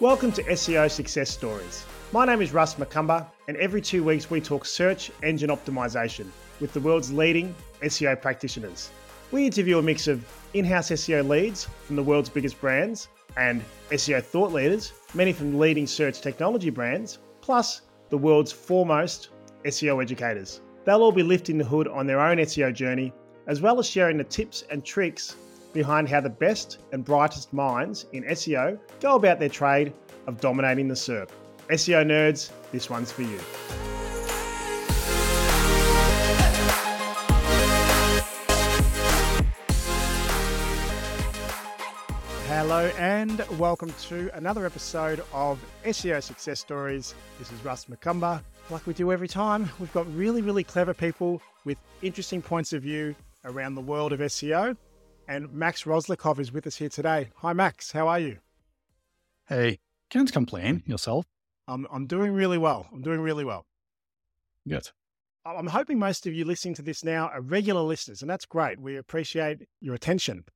Welcome to SEO Success Stories. My name is Russ Macumber, and every two weeks we talk search engine optimization with the world's leading SEO practitioners. We interview a mix of in house SEO leads from the world's biggest brands and SEO thought leaders, many from leading search technology brands, plus the world's foremost SEO educators. They'll all be lifting the hood on their own SEO journey, as well as sharing the tips and tricks behind how the best and brightest minds in SEO go about their trade of dominating the SERP. SEO nerds, this one's for you. Hello and welcome to another episode of SEO Success Stories. This is Russ Macumber. Like we do every time, we've got really, really clever people with interesting points of view around the world of SEO and Max Roslyakov is with us here today. Hi, Max. How are you? Hey, can't complain. Yourself? I'm, I'm doing really well. I'm doing really well. Good. I'm hoping most of you listening to this now are regular listeners, and that's great. We appreciate your attention.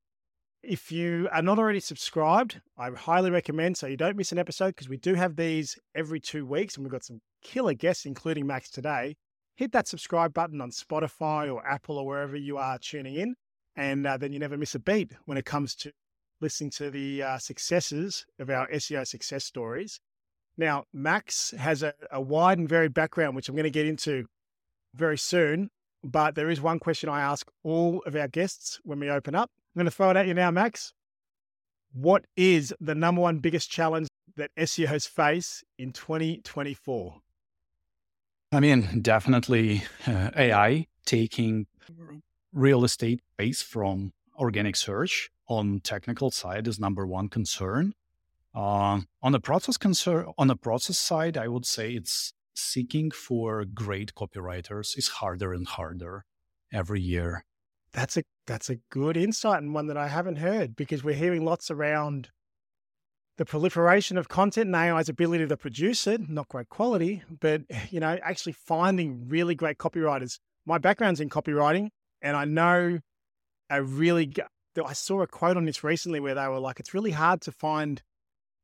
If you are not already subscribed, I highly recommend so you don't miss an episode because we do have these every two weeks, and we've got some killer guests, including Max today. Hit that subscribe button on Spotify or Apple or wherever you are tuning in and uh, then you never miss a beat when it comes to listening to the uh, successes of our SEO success stories. Now, Max has a, a wide and varied background, which I'm going to get into very soon. But there is one question I ask all of our guests when we open up. I'm going to throw it at you now, Max. What is the number one biggest challenge that SEOs face in 2024? I mean, definitely uh, AI taking real estate base from organic search on technical side is number one concern. Uh, on the process concern, on the process side, I would say it's seeking for great copywriters is harder and harder every year. That's a that's a good insight and one that I haven't heard because we're hearing lots around the proliferation of content and AI's ability to produce it, not great quality, but you know, actually finding really great copywriters. My background's in copywriting. And I know a really, I saw a quote on this recently where they were like, it's really hard to find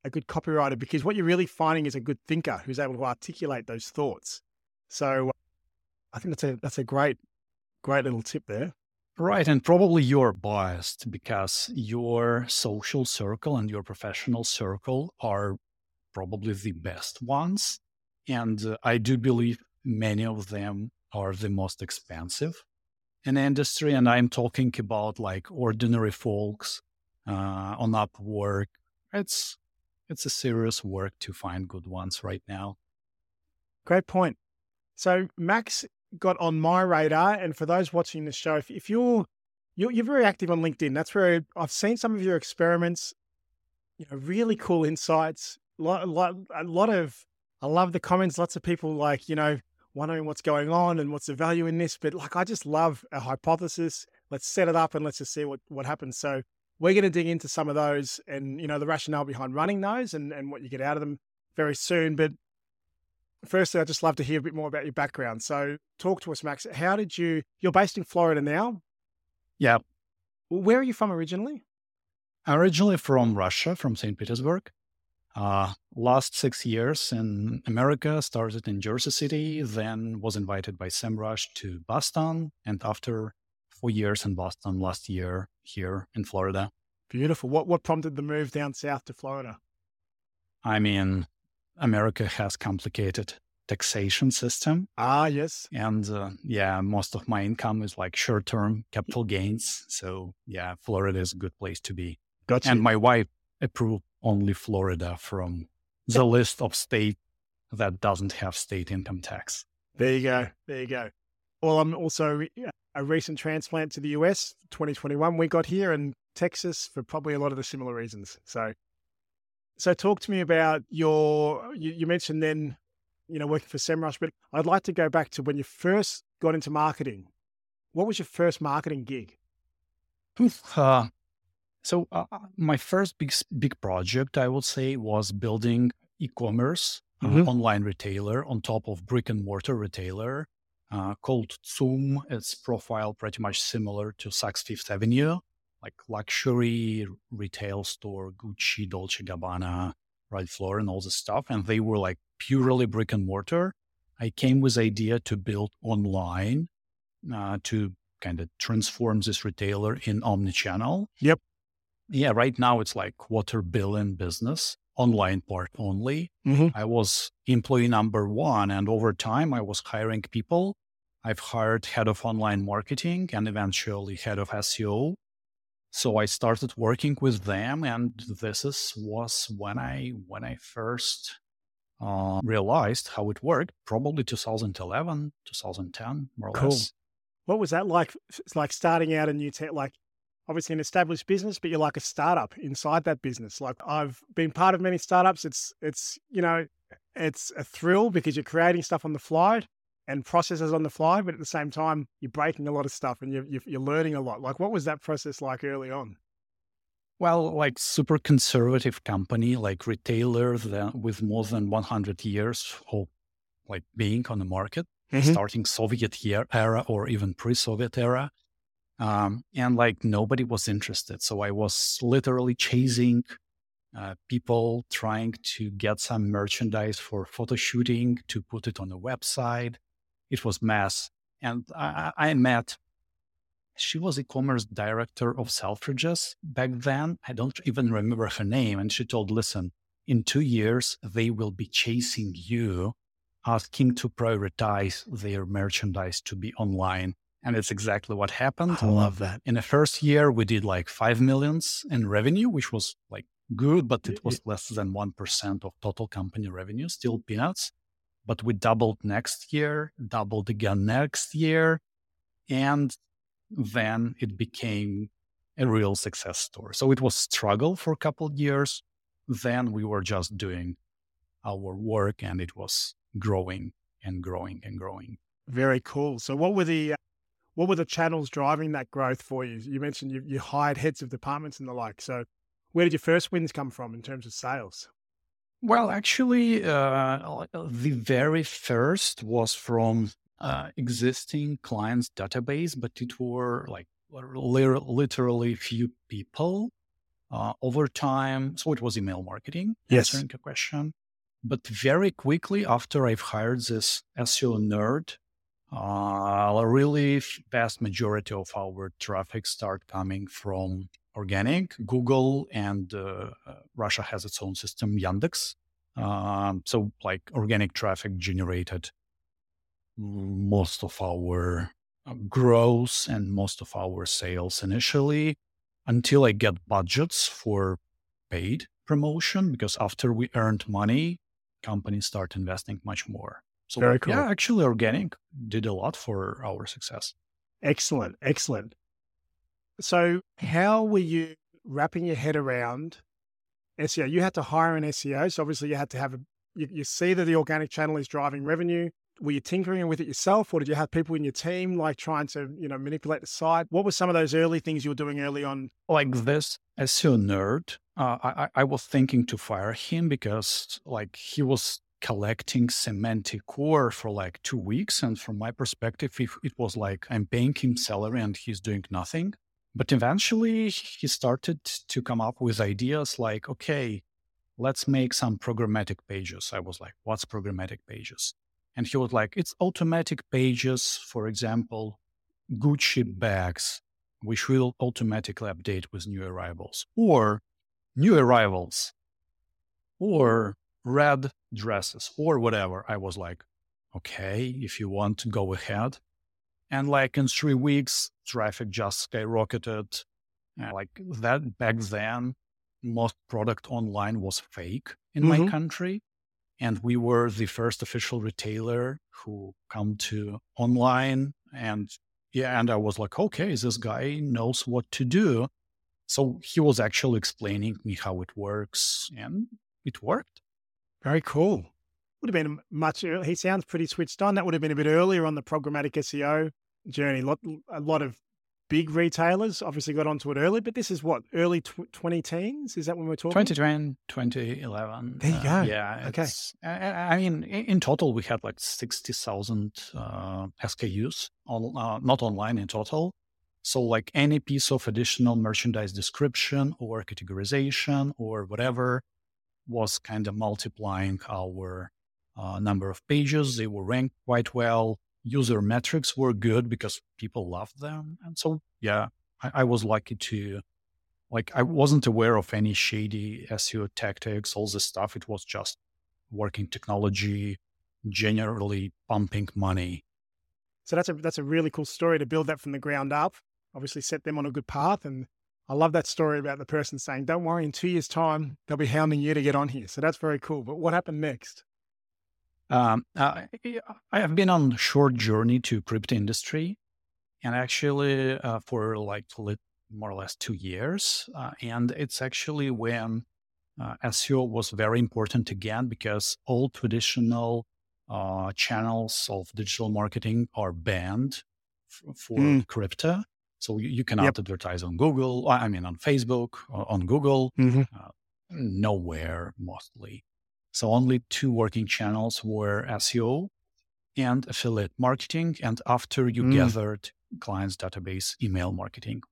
a good copywriter because what you're really finding is a good thinker who's able to articulate those thoughts. So I think that's a, that's a great, great little tip there. Right. And probably you're biased because your social circle and your professional circle are probably the best ones. And uh, I do believe many of them are the most expensive in industry, and I'm talking about like ordinary folks uh, on Upwork. It's it's a serious work to find good ones right now. Great point. So Max got on my radar, and for those watching the show, if, if you're, you're very active on LinkedIn, that's where I've seen some of your experiments. You know, really cool insights. Lot, lot, a lot of. I love the comments. Lots of people like you know wondering what's going on and what's the value in this. But like, I just love a hypothesis. Let's set it up and let's just see what, what happens. So we're going to dig into some of those and, you know, the rationale behind running those and, and what you get out of them very soon. But firstly, I'd just love to hear a bit more about your background. So talk to us, Max. How did you, you're based in Florida now? Yeah. Where are you from originally? Originally from Russia, from St. Petersburg. Uh, last six years in America, started in Jersey City, then was invited by SEMrush to Boston, and after four years in Boston last year here in Florida. Beautiful. What what prompted the move down south to Florida? I mean, America has complicated taxation system. Ah, yes. And uh, yeah, most of my income is like short term capital gains. So yeah, Florida is a good place to be. Gotcha. And my wife approved only Florida from the list of state that doesn't have state income tax. There you go. There you go. Well, I'm also a recent transplant to the US, 2021. We got here in Texas for probably a lot of the similar reasons. So, so talk to me about your. You, you mentioned then, you know, working for SEMrush, but I'd like to go back to when you first got into marketing. What was your first marketing gig? Uh, so uh, uh, my first big big project, I would say, was building e-commerce uh, mm-hmm. uh, online retailer on top of brick and mortar retailer uh, called TSUM. Its profile pretty much similar to Saks Fifth Avenue, like luxury retail store, Gucci, Dolce Gabbana, Ralph Lauren, all this stuff, and they were like purely brick and mortar. I came with idea to build online uh, to kind of transform this retailer in omnichannel. Yep. Yeah, right now it's like quarter billion business, online part only. Mm-hmm. I was employee number one, and over time I was hiring people. I've hired head of online marketing and eventually head of SEO. So I started working with them, and this is was when I when I first uh, realized how it worked. Probably 2011, 2010, more or Cool. less. What was that like? It's like starting out a new tech, like obviously an established business, but you're like a startup inside that business. Like I've been part of many startups. It's it's you know, it's a thrill because you're creating stuff on the fly and processes on the fly, but at the same time you're breaking a lot of stuff and you're you're, learning a lot. Like what was that process like early on? Well, like super conservative company, like retailer that with more than 100 years of like being on the market, Mhm. starting Soviet year era or even pre-Soviet era. Um, and like nobody was interested. So I was literally chasing uh, people trying to get some merchandise for photo shooting to put it on a website. It was mess. And I, I met she was e-commerce director of Selfridges back then. I don't even remember her name. And she told, listen, in two years, they will be chasing you, asking to prioritize their merchandise to be online. And it's exactly what happened. I love that. In the first year, we did like 5 millions in revenue, which was like good, but it was less than 1% of total company revenue, still peanuts. But we doubled next year, doubled again next year. And then it became a real success story. So it was struggle for a couple of years. Then we were just doing our work and it was growing and growing and growing. Very cool. So what were the what were the channels driving that growth for you? You mentioned you, you hired heads of departments and the like. So where did your first wins come from in terms of sales? Well, actually, uh, the very first was from uh, existing clients database, but it were like literally few people uh, over time. So it was email marketing, Yes. answering a question. But very quickly after I've hired this SEO nerd, uh, a really vast majority of our traffic start coming from organic. Google and uh, uh, Russia has its own system, Yandex. Um, so like organic traffic generated most of our uh, growth and most of our sales initially until I get budgets for paid promotion because after we earned money, companies start investing much more. So Very cool. yeah, actually organic did a lot for our success. Excellent, excellent. So how were you wrapping your head around SEO? You had to hire an SEO, so obviously you had to have a. You, you see that the organic channel is driving revenue. Were you tinkering with it yourself, or did you have people in your team like trying to you know manipulate the site? What were some of those early things you were doing early on? Like this SEO nerd, uh, I, I I was thinking to fire him because like he was collecting semantic core for like two weeks. And from my perspective, if it was like I'm paying him salary and he's doing nothing. But eventually he started to come up with ideas like, okay, let's make some programmatic pages. I was like, what's programmatic pages? And he was like, it's automatic pages, for example, Gucci bags, which will automatically update with new arrivals, or new arrivals, or red dresses, or whatever. I was like, okay, if you want to go ahead. And like in three weeks, traffic just skyrocketed. And like that back then, most product online was fake in my Mhm. country. And we were the first official retailer who come to online. And yeah, and I was like, okay, this guy knows what to do. So he was actually explaining me how it works, and it worked. Very cool. Would have been much. He sounds pretty switched on. That would have been a bit earlier on the programmatic SEO journey. Lot, a lot of big retailers obviously got onto it early, but this is what early tw- twenty teens. Is that when we're talking? 2010, 2011. There you uh, go. Yeah. Okay. I, I mean, in, total, we had like 60,000 uh, SKUs, on, uh, not online in total. So, like any piece of additional merchandise description or categorization or whatever was kind of multiplying our uh, number of pages. They were ranked quite well. User metrics were good because people loved them. And so, yeah, I, I was lucky to, like, I wasn't aware of any shady SEO tactics, all this stuff. It was just working technology, generally pumping money. So that's a that's a really cool story to build that from the ground up. Obviously, set them on a good path, and I love that story about the person saying, "Don't worry, in two years' time, they'll be hounding you to get on here." So that's very cool. But what happened next? Um, uh, I have been on a short journey to crypto industry, and actually uh, for like more or less two years. Uh, and it's actually when uh, SEO was very important again because all traditional uh, channels of digital marketing are banned f- for mm. crypto. So you, you cannot yep. advertise on Google. I mean, on Facebook, on Google, mm-hmm. nowhere mostly. So only two working channels were SEO and affiliate marketing. And after you mm. gathered clients database, email marketing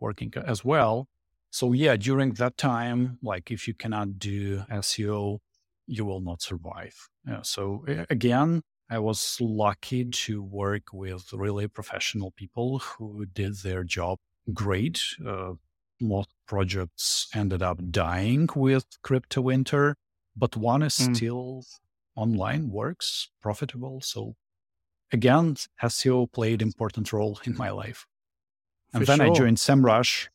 working as well. So yeah, during that time, like if you cannot do SEO, you will not survive. Yeah, so again, I was lucky to work with really professional people who did their job great. Uh, most projects ended up dying with crypto winter but one is mm. still online, works, profitable. So again, SEO played important role in my life. And For then sure. I joined SEMrush,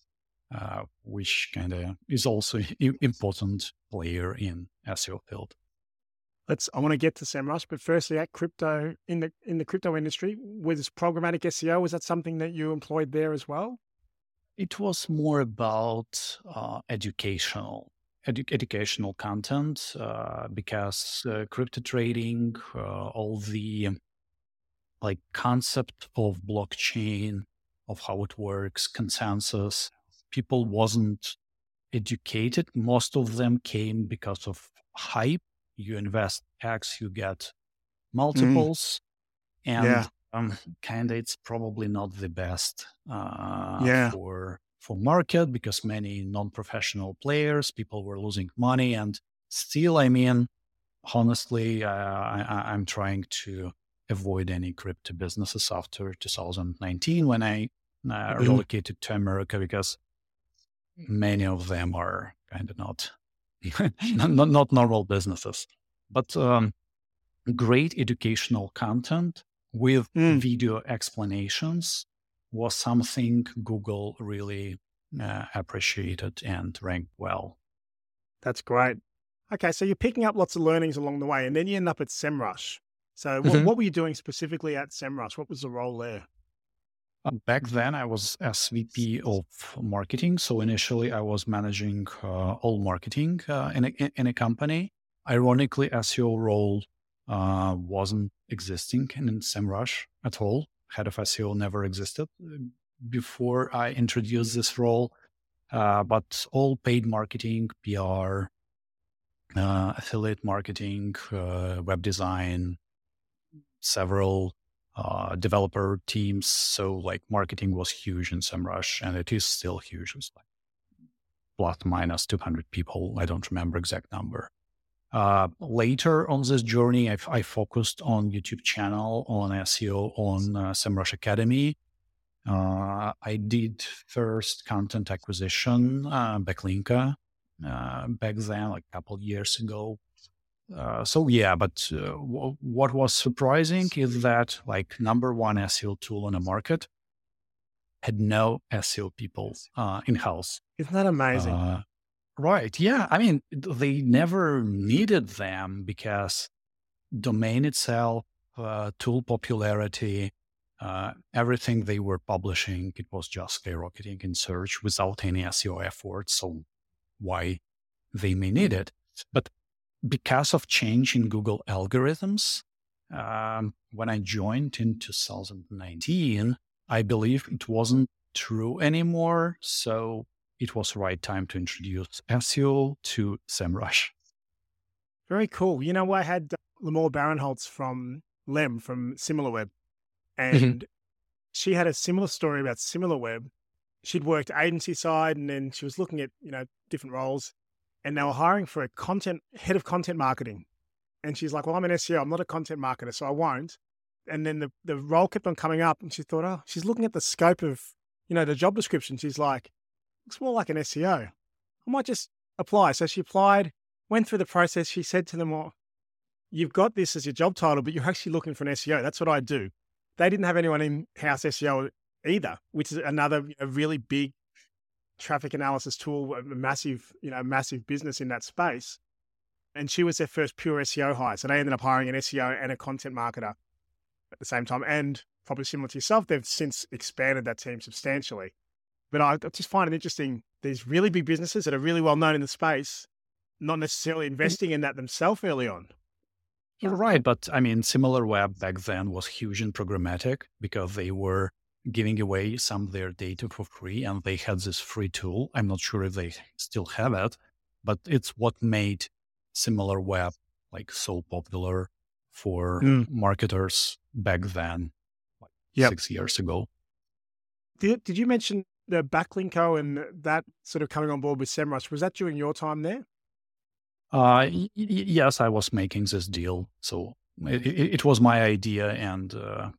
uh, which kind of is also an important player in SEO field. Let's. I want to get to SEMrush, but firstly, at crypto in the in the crypto industry, was programmatic SEO was that something that you employed there as well? It was more about uh, educational edu- educational content uh, because uh, crypto trading, uh, all the like concept of blockchain, of how it works, consensus, people wasn't educated. Most of them came because of hype. You invest X, you get mm. multiples, mm. and yeah. um, kind of it's probably not the best uh, yeah. for for market because many non-professional players, people were losing money, and still, I mean, honestly, uh, I, am trying to avoid any crypto businesses after 2019 when I uh, mm-hmm. relocated to America because many of them are kind of not not, not normal businesses, but um, great educational content with mm. video explanations was something Google really uh, appreciated and ranked well. That's great. Okay, so you're picking up lots of learnings along the way, and then you end up at SEMrush. So, what, mm-hmm. what were you doing specifically at SEMrush? What was the role there? Uh, back then, I was SVP of marketing. So initially, I was managing uh, all marketing uh, in, a, in a company. Ironically, SEO role uh, wasn't existing in SEMrush at all head of SEO never existed uh, before I introduced this role. Uh, but all paid marketing, PR, uh, affiliate marketing, uh, web design, several uh, developer teams. So like marketing was huge in SEMrush and it is still huge. It's like plus minus 200 people. I don't remember exact number. Uh, later on this journey, I, I, focused on YouTube channel, on SEO, on uh, SEMrush Academy. Uh, I did first content acquisition, uh, Backlinko, uh, back then, like a couple years ago. Uh, so yeah, but uh, w- what was surprising is that like number one SEO tool on the market had no SEO people uh, in house. Isn't that amazing? Uh, Right. Yeah. I mean, they never needed them because domain itself, uh, tool popularity, uh, everything they were publishing, it was just skyrocketing in search without any SEO effort. So why they may need it? But because of change in Google algorithms, um, when I joined in 2019, I believe it wasn't true anymore. So it was the right time to introduce SEO to SEMrush. Very cool. You know, I had Limor Barenholtz from Lem from SimilarWeb, mm-hmm. and mm-hmm. she had a similar story about SimilarWeb. She'd worked agency side, and then she was looking at you know different roles, and they were hiring for a content head of content marketing. And she's like, Well, I'm an SEO, I'm not a content marketer, so I won't. And then the, the role kept on coming up, and she thought, Oh, she's looking at the scope of, you know, the job description. She's like, Looks more like an SEO. I might just apply. So she applied, went through the process. She said to them, Well, you've got this as your job title, but you're actually looking for an SEO. That's what I do. They didn't have anyone in house SEO either, which is another know, really big traffic analysis tool, a massive, you know, massive business in that space. And she was their first pure SEO hire. So they ended up hiring an SEO and a content marketer at the same time. And probably similar to yourself, they've since expanded that team substantially. But I just find it interesting. These really big businesses that are really well known in the space, not necessarily mm-hmm. investing in that themselves early on. You're right. But I mean, SimilarWeb back then was huge in programmatic because they were giving away some of their data for free and they had this free tool. I'm not sure if they still have it, but it's what made SimilarWeb like so popular for mm. marketers back then, like yep. six years ago. Did, did you mention the Backlinko and that sort of coming on board with SEMrush? Was that during your time there? Uh, y- yes, I was making this deal. So it, it, it was my idea and uh,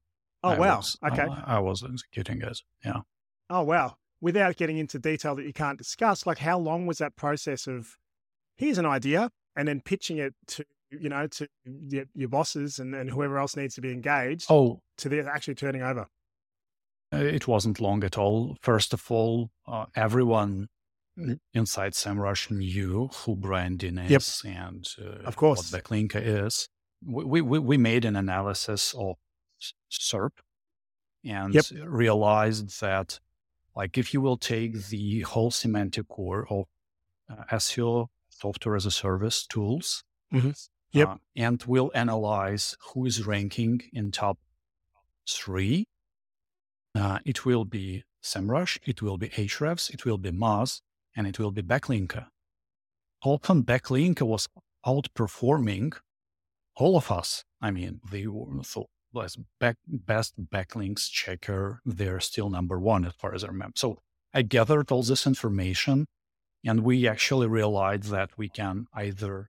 Oh, I wow. Was, okay. Uh, I was executing it. Yeah. Oh, wow. Without getting into detail that you can't discuss, like how long was that process of here's an idea and then pitching it to, you know, to your, your bosses and, and whoever else needs to be engaged oh. to the actually turning over? Uh, it wasn't long at all. First of all, uh, everyone inside SEMrush knew who Brian Dean is yep. and uh, of course. what Backlinko is. We, we, we made an analysis of SERP and yep. realized that like if you will take the whole semantic core of uh, SEO software as a service tools mm-hmm. yep. Uh, and we'll analyze who is ranking in top three, uh, it will be SEMrush, it will be Ahrefs, it will be Moz, and it will be Backlinko. Often Backlinko was outperforming all of us. I mean, they were as back, best backlinks checker, they're still number one as far as I remember. So I gathered all this information and we actually realized that we can either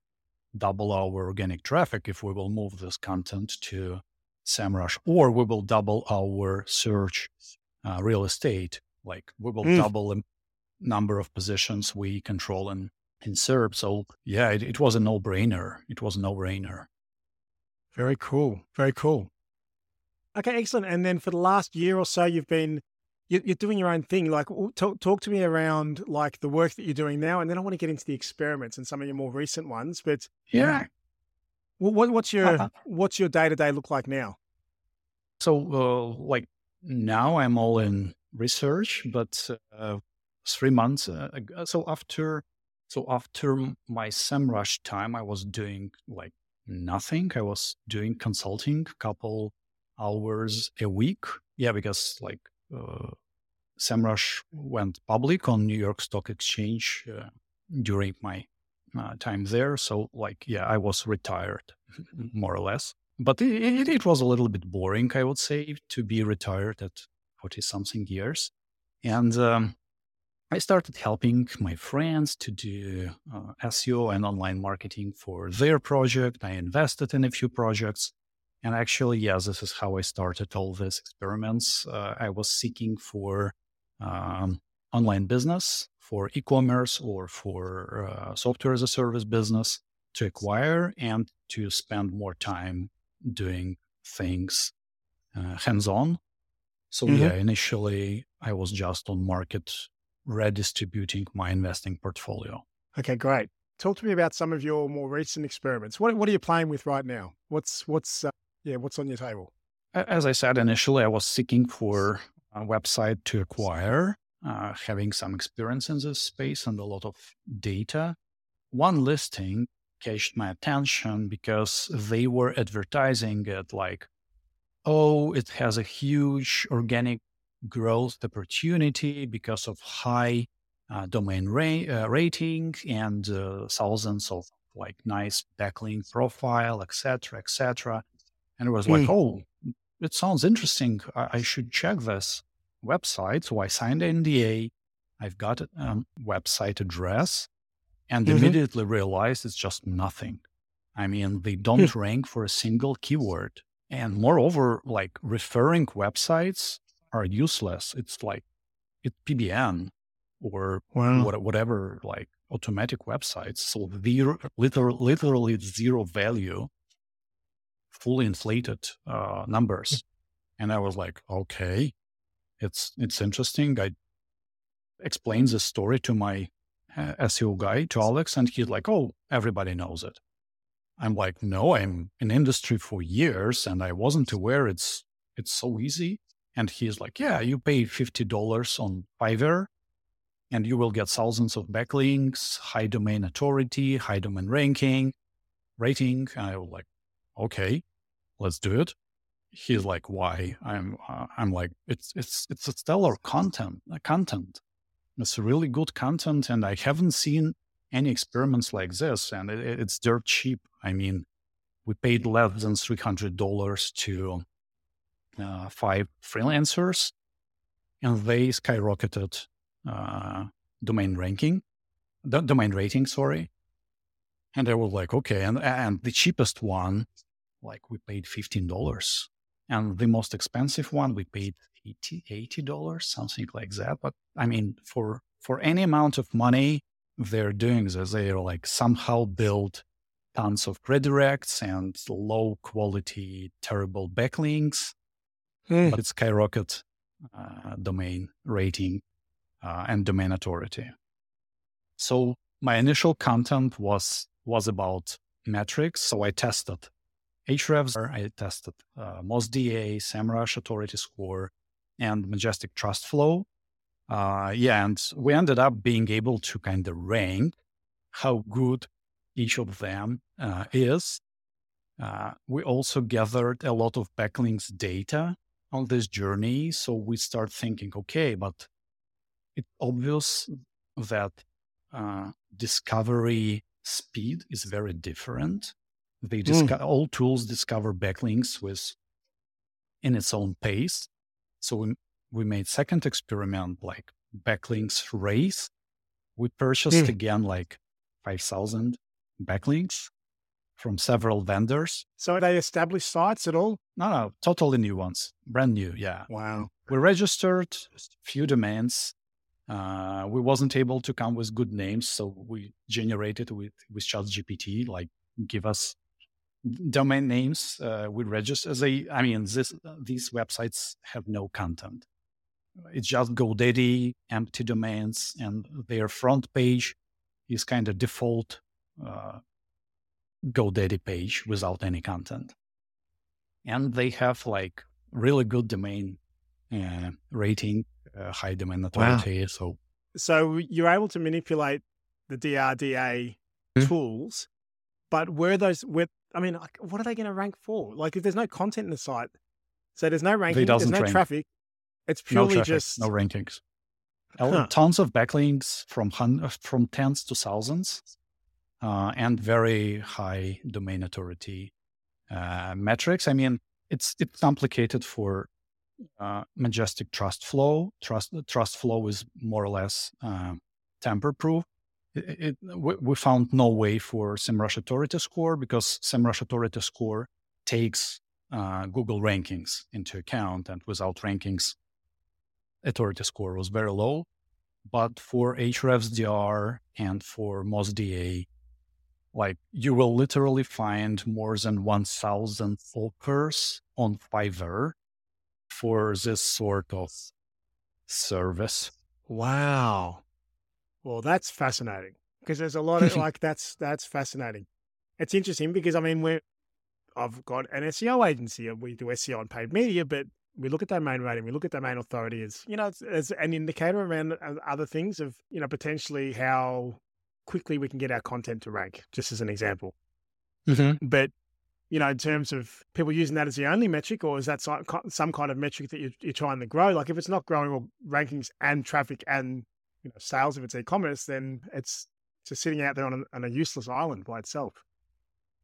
double our organic traffic if we will move this content to SEMrush, or we will double our search uh, real estate. Like we will mm. double the number of positions we control in, in SERP. So yeah, it, it was a no brainer. It was a no brainer. Very cool. Very cool. Okay, excellent. And then for the last year or so, you've been you're doing your own thing. Like, talk talk to me around like the work that you're doing now, and then I want to get into the experiments and some of your more recent ones. But yeah, what, what's your uh-huh. what's your day to day look like now? So, uh, like now, I'm all in research, but uh, three months. Uh, so after so after my SEMrush time, I was doing like nothing. I was doing consulting, couple hours a week. Yeah, because like uh, SEMrush went public on New York Stock Exchange uh, during my uh, time there. So like, yeah, I was retired more or less. But it, it, it, was a little bit boring, I would say, to be retired at 40 something years. And um, I started helping my friends to do uh, SEO and online marketing for their project. I invested in a few projects. And actually, yes, this is how I started all these experiments. Uh, I was seeking for um, online business, for e commerce, or for uh, software as a service business to acquire and to spend more time doing things uh, hands on. So, mm-hmm. yeah, initially I was just on market redistributing my investing portfolio. Okay, great. Talk to me about some of your more recent experiments. What, what are you playing with right now? What's what's uh, yeah, what's on your table? As I said initially, I was seeking for a website to acquire, uh, having some experience in this space and a lot of data. One listing catched my attention because they were advertising it like, oh, it has a huge organic growth opportunity because of high uh, domain ra- uh, rating and uh, thousands of like nice backlink profile, etc., etc. And it was like, mm. oh, it sounds interesting. I, I, should check this website. So I signed an NDA. I've got a um, website address. and Mhm. immediately realized it's just nothing. I mean, they don't rank for a single keyword. And moreover, like referring websites are useless. It's like it's PBN or Wow. what, whatever, like automatic websites. So zero, literally, literally zero value, fully inflated uh, numbers. And I was like, okay, it's it's interesting. I explained the story to my uh, SEO guy, to Alex, and he's like, oh, everybody knows it. I'm like, no, I'm in industry for years, and I wasn't aware it's it's so easy. And he's like, yeah, you pay fifty dollars on Fiverr, and you will get thousands of backlinks, high domain authority, high domain ranking, rating. And I was like, okay, let's do it. He's like, why? I'm uh, I'm like, it's it's it's a stellar content uh, content. It's really good content, and I haven't seen any experiments like this, and it, it's dirt cheap. I mean, we paid less than three hundred dollars to uh, five freelancers, and they skyrocketed uh, domain ranking, domain rating, sorry. And I was like, okay, and and the cheapest one, like we paid fifteen dollars, and the most expensive one we paid 80 dollars, something like that. But I mean, for for any amount of money, they're doing this. They're like somehow build tons of redirects and low quality, terrible backlinks, Hmm. but it skyrocket uh, domain rating uh, and domain authority. So my initial content was was about metrics. So I tested Ahrefs, I tested uh, MozDA, SEMrush Authority Score, and Majestic Trust Flow. Uh, yeah, and we ended up being able to kind of rank how good each of them uh, is. Uh, we also gathered a lot of backlinks data on this journey. So we start thinking, okay, but it's obvious that uh, discovery speed is very different. They disco- all tools discover backlinks with in its own pace. So we, we made second experiment like backlinks race. We purchased Hmm. again like 5,000 backlinks from several vendors. So they established sites at all? No, no, totally new ones, brand new. Yeah, Wow. we registered few domains. Uh, we wasn't able to come with good names, so we generated with with ChatGPT. Like, give us domain names. Uh, we register. They, I mean, this these websites have no content. It's just GoDaddy, empty domains, and their front page is kind of default uh, GoDaddy page without any content. And they have like really good domain uh, rating, uh, high domain authority. So So you're able to manipulate the DRDA Hmm. tools, but where those, where, I mean, like, what are they going to rank for? Like, if there's no content in the site, so there's no ranking, there's no rank. traffic, it's no purely traffic, just no rankings. Huh. Tons of backlinks from hun- from tens to thousands, uh, and very high domain authority uh, metrics. I mean, it's it's complicated for uh, Majestic Trust Flow. Trust Trust Flow is more or less uh, tamper proof. It, it, we, found no way for SEMrush Authority Score because SEMrush Authority Score takes uh, Google rankings into account, and without rankings, authority score was very low. But for Hrefs DR and for MozDA, like you will literally find more than 1,000 offers on Fiverr for this sort of service. Wow. Well, that's fascinating because there's a lot of like that's that's fascinating. It's interesting because I mean we're I've got an SEO agency and we do SEO on paid media, but we look at domain rating, we look at domain authority as you know as, as an indicator around uh, other things of you know potentially how quickly we can get our content to rank, just as an example. But you know, in terms of people using that as the only metric, or is that some kind of metric that you're, you're trying to grow? Like if it's not growing or rankings and traffic and you know sales, if it's e-commerce, then it's just sitting out there on a, on a useless island by itself.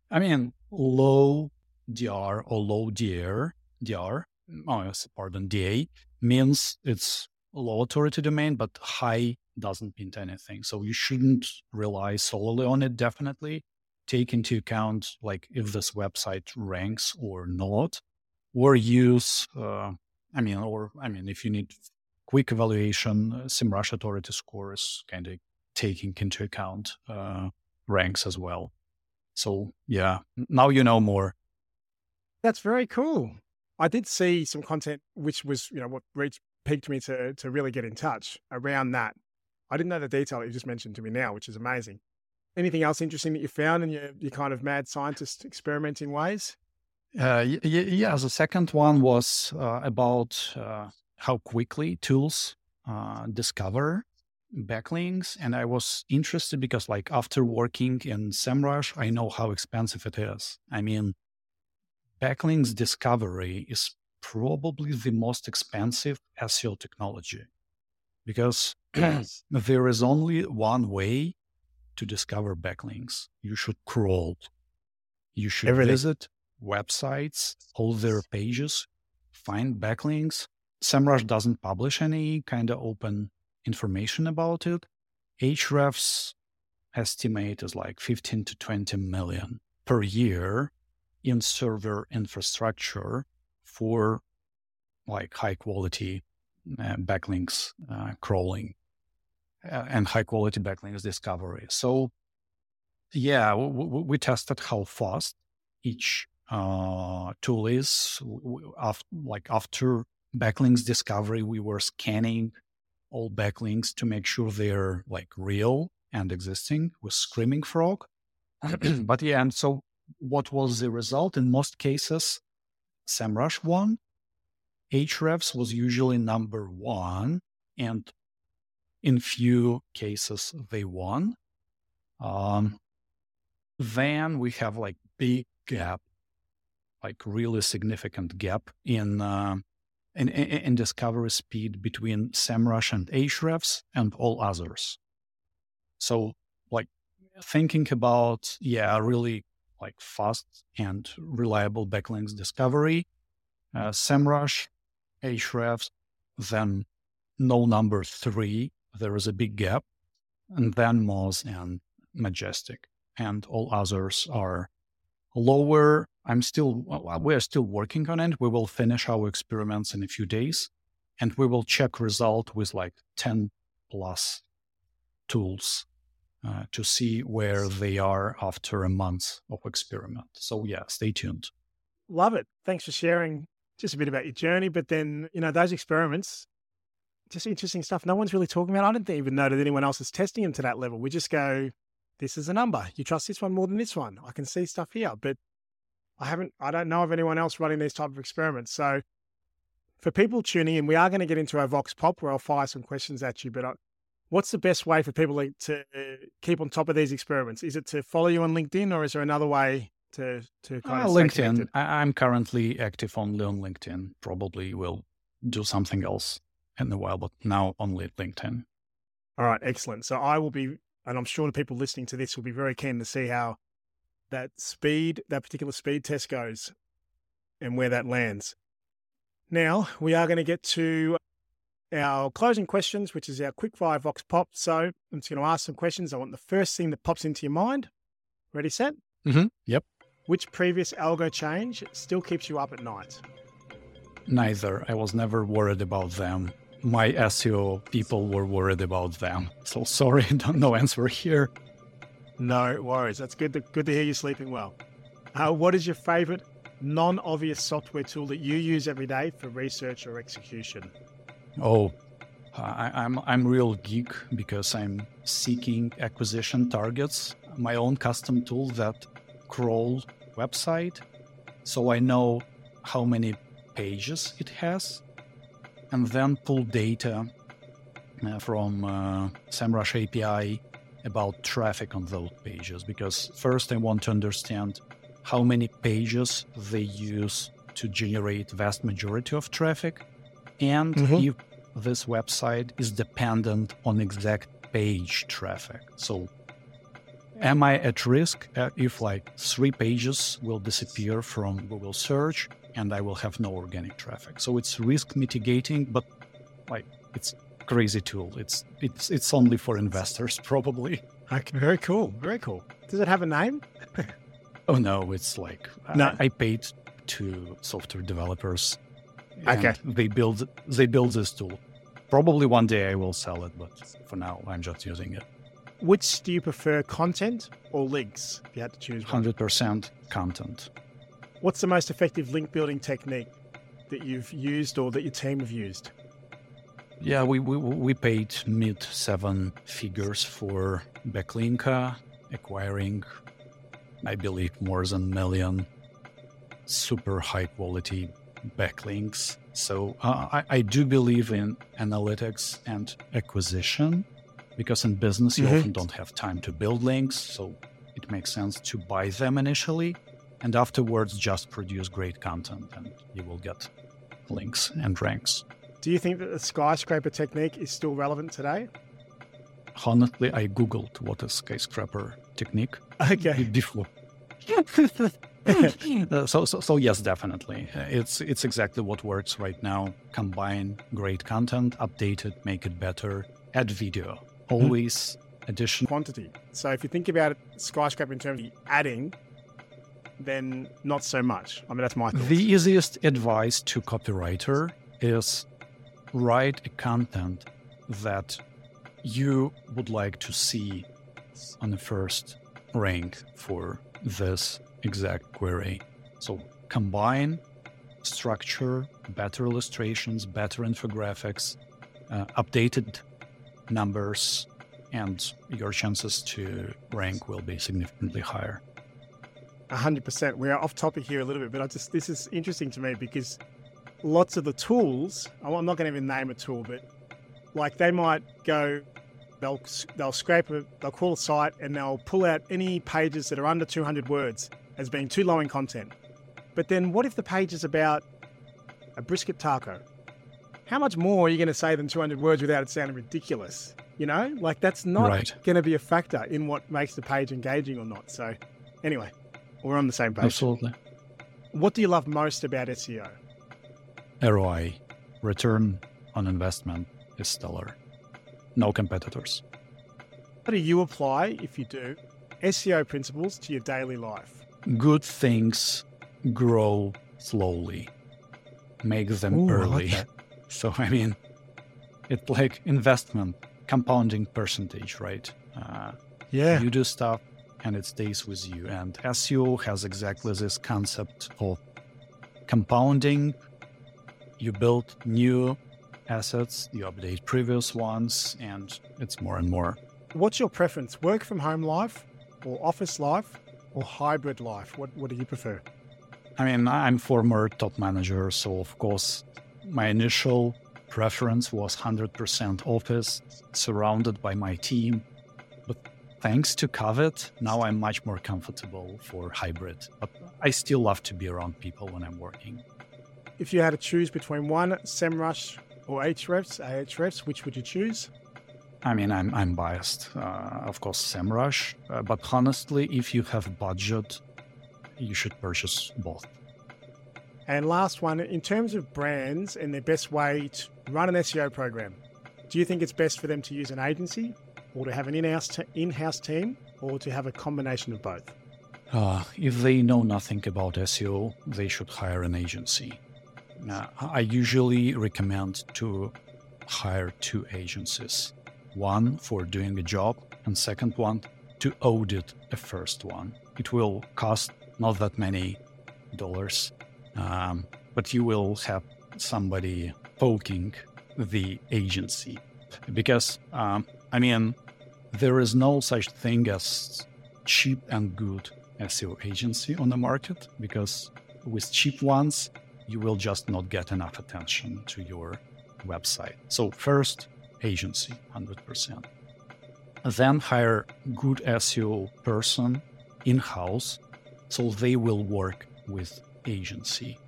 I mean, low DR or low DR, DR, oh, pardon, DA means it's low authority domain, but high doesn't mean anything. So you shouldn't rely solely on it. Definitely take into account like if this website ranks or not, or use. Uh, I mean, or I mean, if you need quick evaluation, uh, SEMrush authority score is kind of taking into account uh, ranks as well. So yeah, now you know more. That's very cool. I did see some content which was, you know, what reached piqued me to to really get in touch around that. I didn't know the detail that you just mentioned to me now, which is amazing. Anything else interesting that you found in your, your kind of mad scientist experimenting ways? Uh, y- yeah, the second one was uh, about uh, how quickly tools uh, discover backlinks. And I was interested because, like, after working in SEMrush, I know how expensive it is. I mean, backlinks discovery is probably the most expensive SEO technology because there is only one way to discover backlinks. You should crawl. You should Everything. visit websites, all their pages, find backlinks. SEMrush doesn't publish any kind of open information about it. Ahrefs estimate is like 15 to 20 million per year in server infrastructure for like high quality uh, backlinks uh, crawling uh, and high quality backlinks discovery. So, yeah, w- w- we tested how fast each uh, tool is. After, like after backlinks discovery, we were scanning all backlinks to make sure they're like real and existing with Screaming Frog. but yeah, and so what was the result? In most cases, SEMrush won. Hrefs was usually number one, and in few cases they won. Um, then we have like big gap, like really significant gap in uh, in, in, discovery speed between SEMrush and Ahrefs and all others. So, like thinking about yeah, really like fast and reliable backlinks discovery, uh, SEMrush, Ahrefs, then no number three, there is a big gap, and then Moz and Majestic, and all others are lower. I'm still, we're still working on it. We will finish our experiments in a few days, and we will check result with like 10 plus tools uh, to see where they are after a month of experiment. So yeah, stay tuned. Love it. Thanks for sharing just a bit about your journey. But then, you know, those experiments, just interesting stuff. No one's really talking about. I don't even know that anyone else is testing them to that level. We just go, this is a number. You trust this one more than this one. I can see stuff here, but I haven't. I don't know of anyone else running these type of experiments. So, for people tuning in, we are going to get into our Vox Pop where I'll fire some questions at you. But I, what's the best way for people to keep on top of these experiments? Is it to follow you on LinkedIn, or is there another way to to kind uh, of LinkedIn. I, am currently active only on LinkedIn. Probably will do something else in a while, but now only LinkedIn. All right, excellent. So I will be, and I'm sure the people listening to this will be very keen to see how that speed, that particular speed test goes, and where that lands. Now we are going to get to our closing questions, which is our quick fire Vox Pop. So I'm just going to ask some questions. I want the first thing that pops into your mind. Ready, set? Mm-hmm. Yep. Which previous algo change still keeps you up at night? Neither. I was never worried about them. My SEO people were worried about them. So sorry, no answer here. No worries. That's good to, good to hear you sleeping well. Uh, what is your favorite non obvious software tool that you use every day for research or execution? Oh, I, I'm I'm real geek because I'm seeking acquisition targets. My own custom tool that crawl website so I know how many pages it has and then pull data uh, from uh, SEMrush API about traffic on those pages because first I want to understand how many pages they use to generate vast majority of traffic and mm-hmm. if this website is dependent on exact page traffic. So am I at risk uh, if like three pages will disappear from Google search and I will have no organic traffic? So it's risk mitigating, but like it's crazy tool. It's it's it's only for investors, probably. Okay, very cool. Very cool. Does it have a name? oh no, it's like uh, no. I, I paid to software developers. Okay. They build they build this tool. Probably one day I will sell it, but for now I'm just using it. Which do you prefer, content or links? If you had to choose, hundred percent content. What's the most effective link building technique that you've used or that your team have used? Yeah, we we, we paid mid seven figures for Backlinko, acquiring, I believe, more than a million super high quality backlinks. So uh, I, I, do believe in analytics and acquisition because in business you mm-hmm. often don't have time to build links. So it makes sense to buy them initially and afterwards just produce great content and you will get links and ranks. Do you think that the skyscraper technique is still relevant today? Honestly, I googled what is skyscraper technique okay. before. Uh, so, so, so yes, definitely, it's it's exactly what works right now. Combine great content, update it, make it better, add video, mm-hmm. always mm-hmm. additional quantity. So if you think about it, skyscraper in terms of adding, then not so much. I mean, that's my. The easiest advice to copywriter is write a content that you would like to see on the first rank for this exact query. So combine structure, better illustrations, better infographics, uh, updated numbers, and your chances to rank will be significantly higher. 100%. We are off topic here a little bit, but I just this is interesting to me because lots of the tools, I'm not going to even name a tool, but like they might go, they'll they'll scrape it, they'll call a site, and they'll pull out any pages that are under 200 words as being too low in content. But then, what if the page is about a brisket taco? How much more are you going to say than 200 words without it sounding ridiculous? You know, like that's not right. going to be a factor in what makes the page engaging or not. So, anyway, we're on the same page. Absolutely. What do you love most about SEO? ROI, return on investment, is stellar. No competitors. How do you apply, if you do, SEO principles to your daily life? Good things grow slowly. Make them Ooh, early. I like so, I mean, it's like investment, compounding percentage, right? Uh, yeah. You do stuff and it stays with you. And SEO has exactly this concept of compounding you build new assets, you update previous ones, and it's more and more. What's your preference? Work from home life or office life or hybrid life? What, what do you prefer? I mean, I'm former top manager, so of course, my initial preference was 100% office, surrounded by my team. Thanks to COVID, now I'm much more comfortable for hybrid. But I still love to be around people when I'm working. If you had to choose between one SEMrush or Ahrefs, Ahrefs, which would you choose? I mean, I'm I'm biased, uh, of course, SEMrush, uh, but honestly, if you have budget, you should purchase both. And last one, in terms of brands and their best way to run an SEO program, do you think it's best for them to use an agency, or to have an in-house t- in-house team, or to have a combination of both? Uh, if they know nothing about SEO, they should hire an agency. Uh, I usually recommend to hire two agencies one for doing a job, and second one to audit a first one. It will cost not that many dollars, um, but you will have somebody poking the agency. Because, um, I mean, there is no such thing as cheap and good SEO agency on the market because with cheap ones, you will just not get enough attention to your website. So, first, agency, 100%. Then hire good SEO person in house so they will work with agency.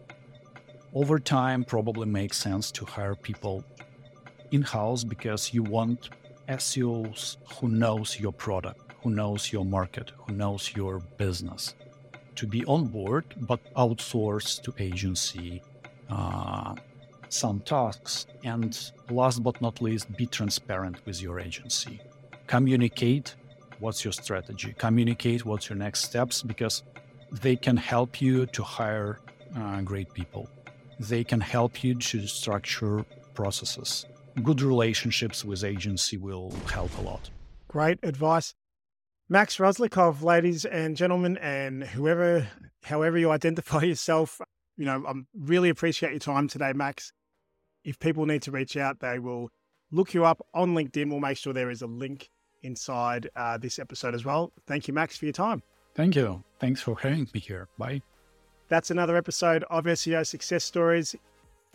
Over time, probably makes sense to hire people in house because you want SEOs who knows your product, who knows your market, who knows your business to be on board, but outsource to agency uh, some tasks. And last but not least, be transparent with your agency. Communicate what's your strategy, communicate what's your next steps because they can help you to hire uh, great people. They can help you to structure processes. Good relationships with agency will help a lot. Great advice. Max Roslyakov, ladies and gentlemen, and whoever, however you identify yourself, you know, I really appreciate your time today, Max. If people need to reach out, they will look you up on LinkedIn. We'll make sure there is a link inside uh, this episode as well. Thank you, Max, for your time. Thank you. Thanks for having me here. Bye. That's another episode of SEO Success Stories.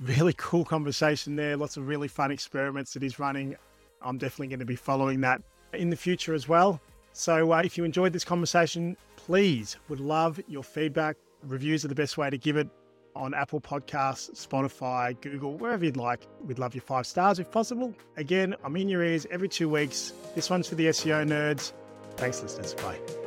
Really cool conversation there. Lots of really fun experiments that he's running. I'm definitely going to be following that in the future as well. So uh, if you enjoyed this conversation, please would love your feedback. Reviews are the best way to give it on Apple Podcasts, Spotify, Google, wherever you'd like. We'd love your five stars if possible. Again, I'm in your ears every two weeks. This one's for the SEO nerds. Thanks, listeners. Bye.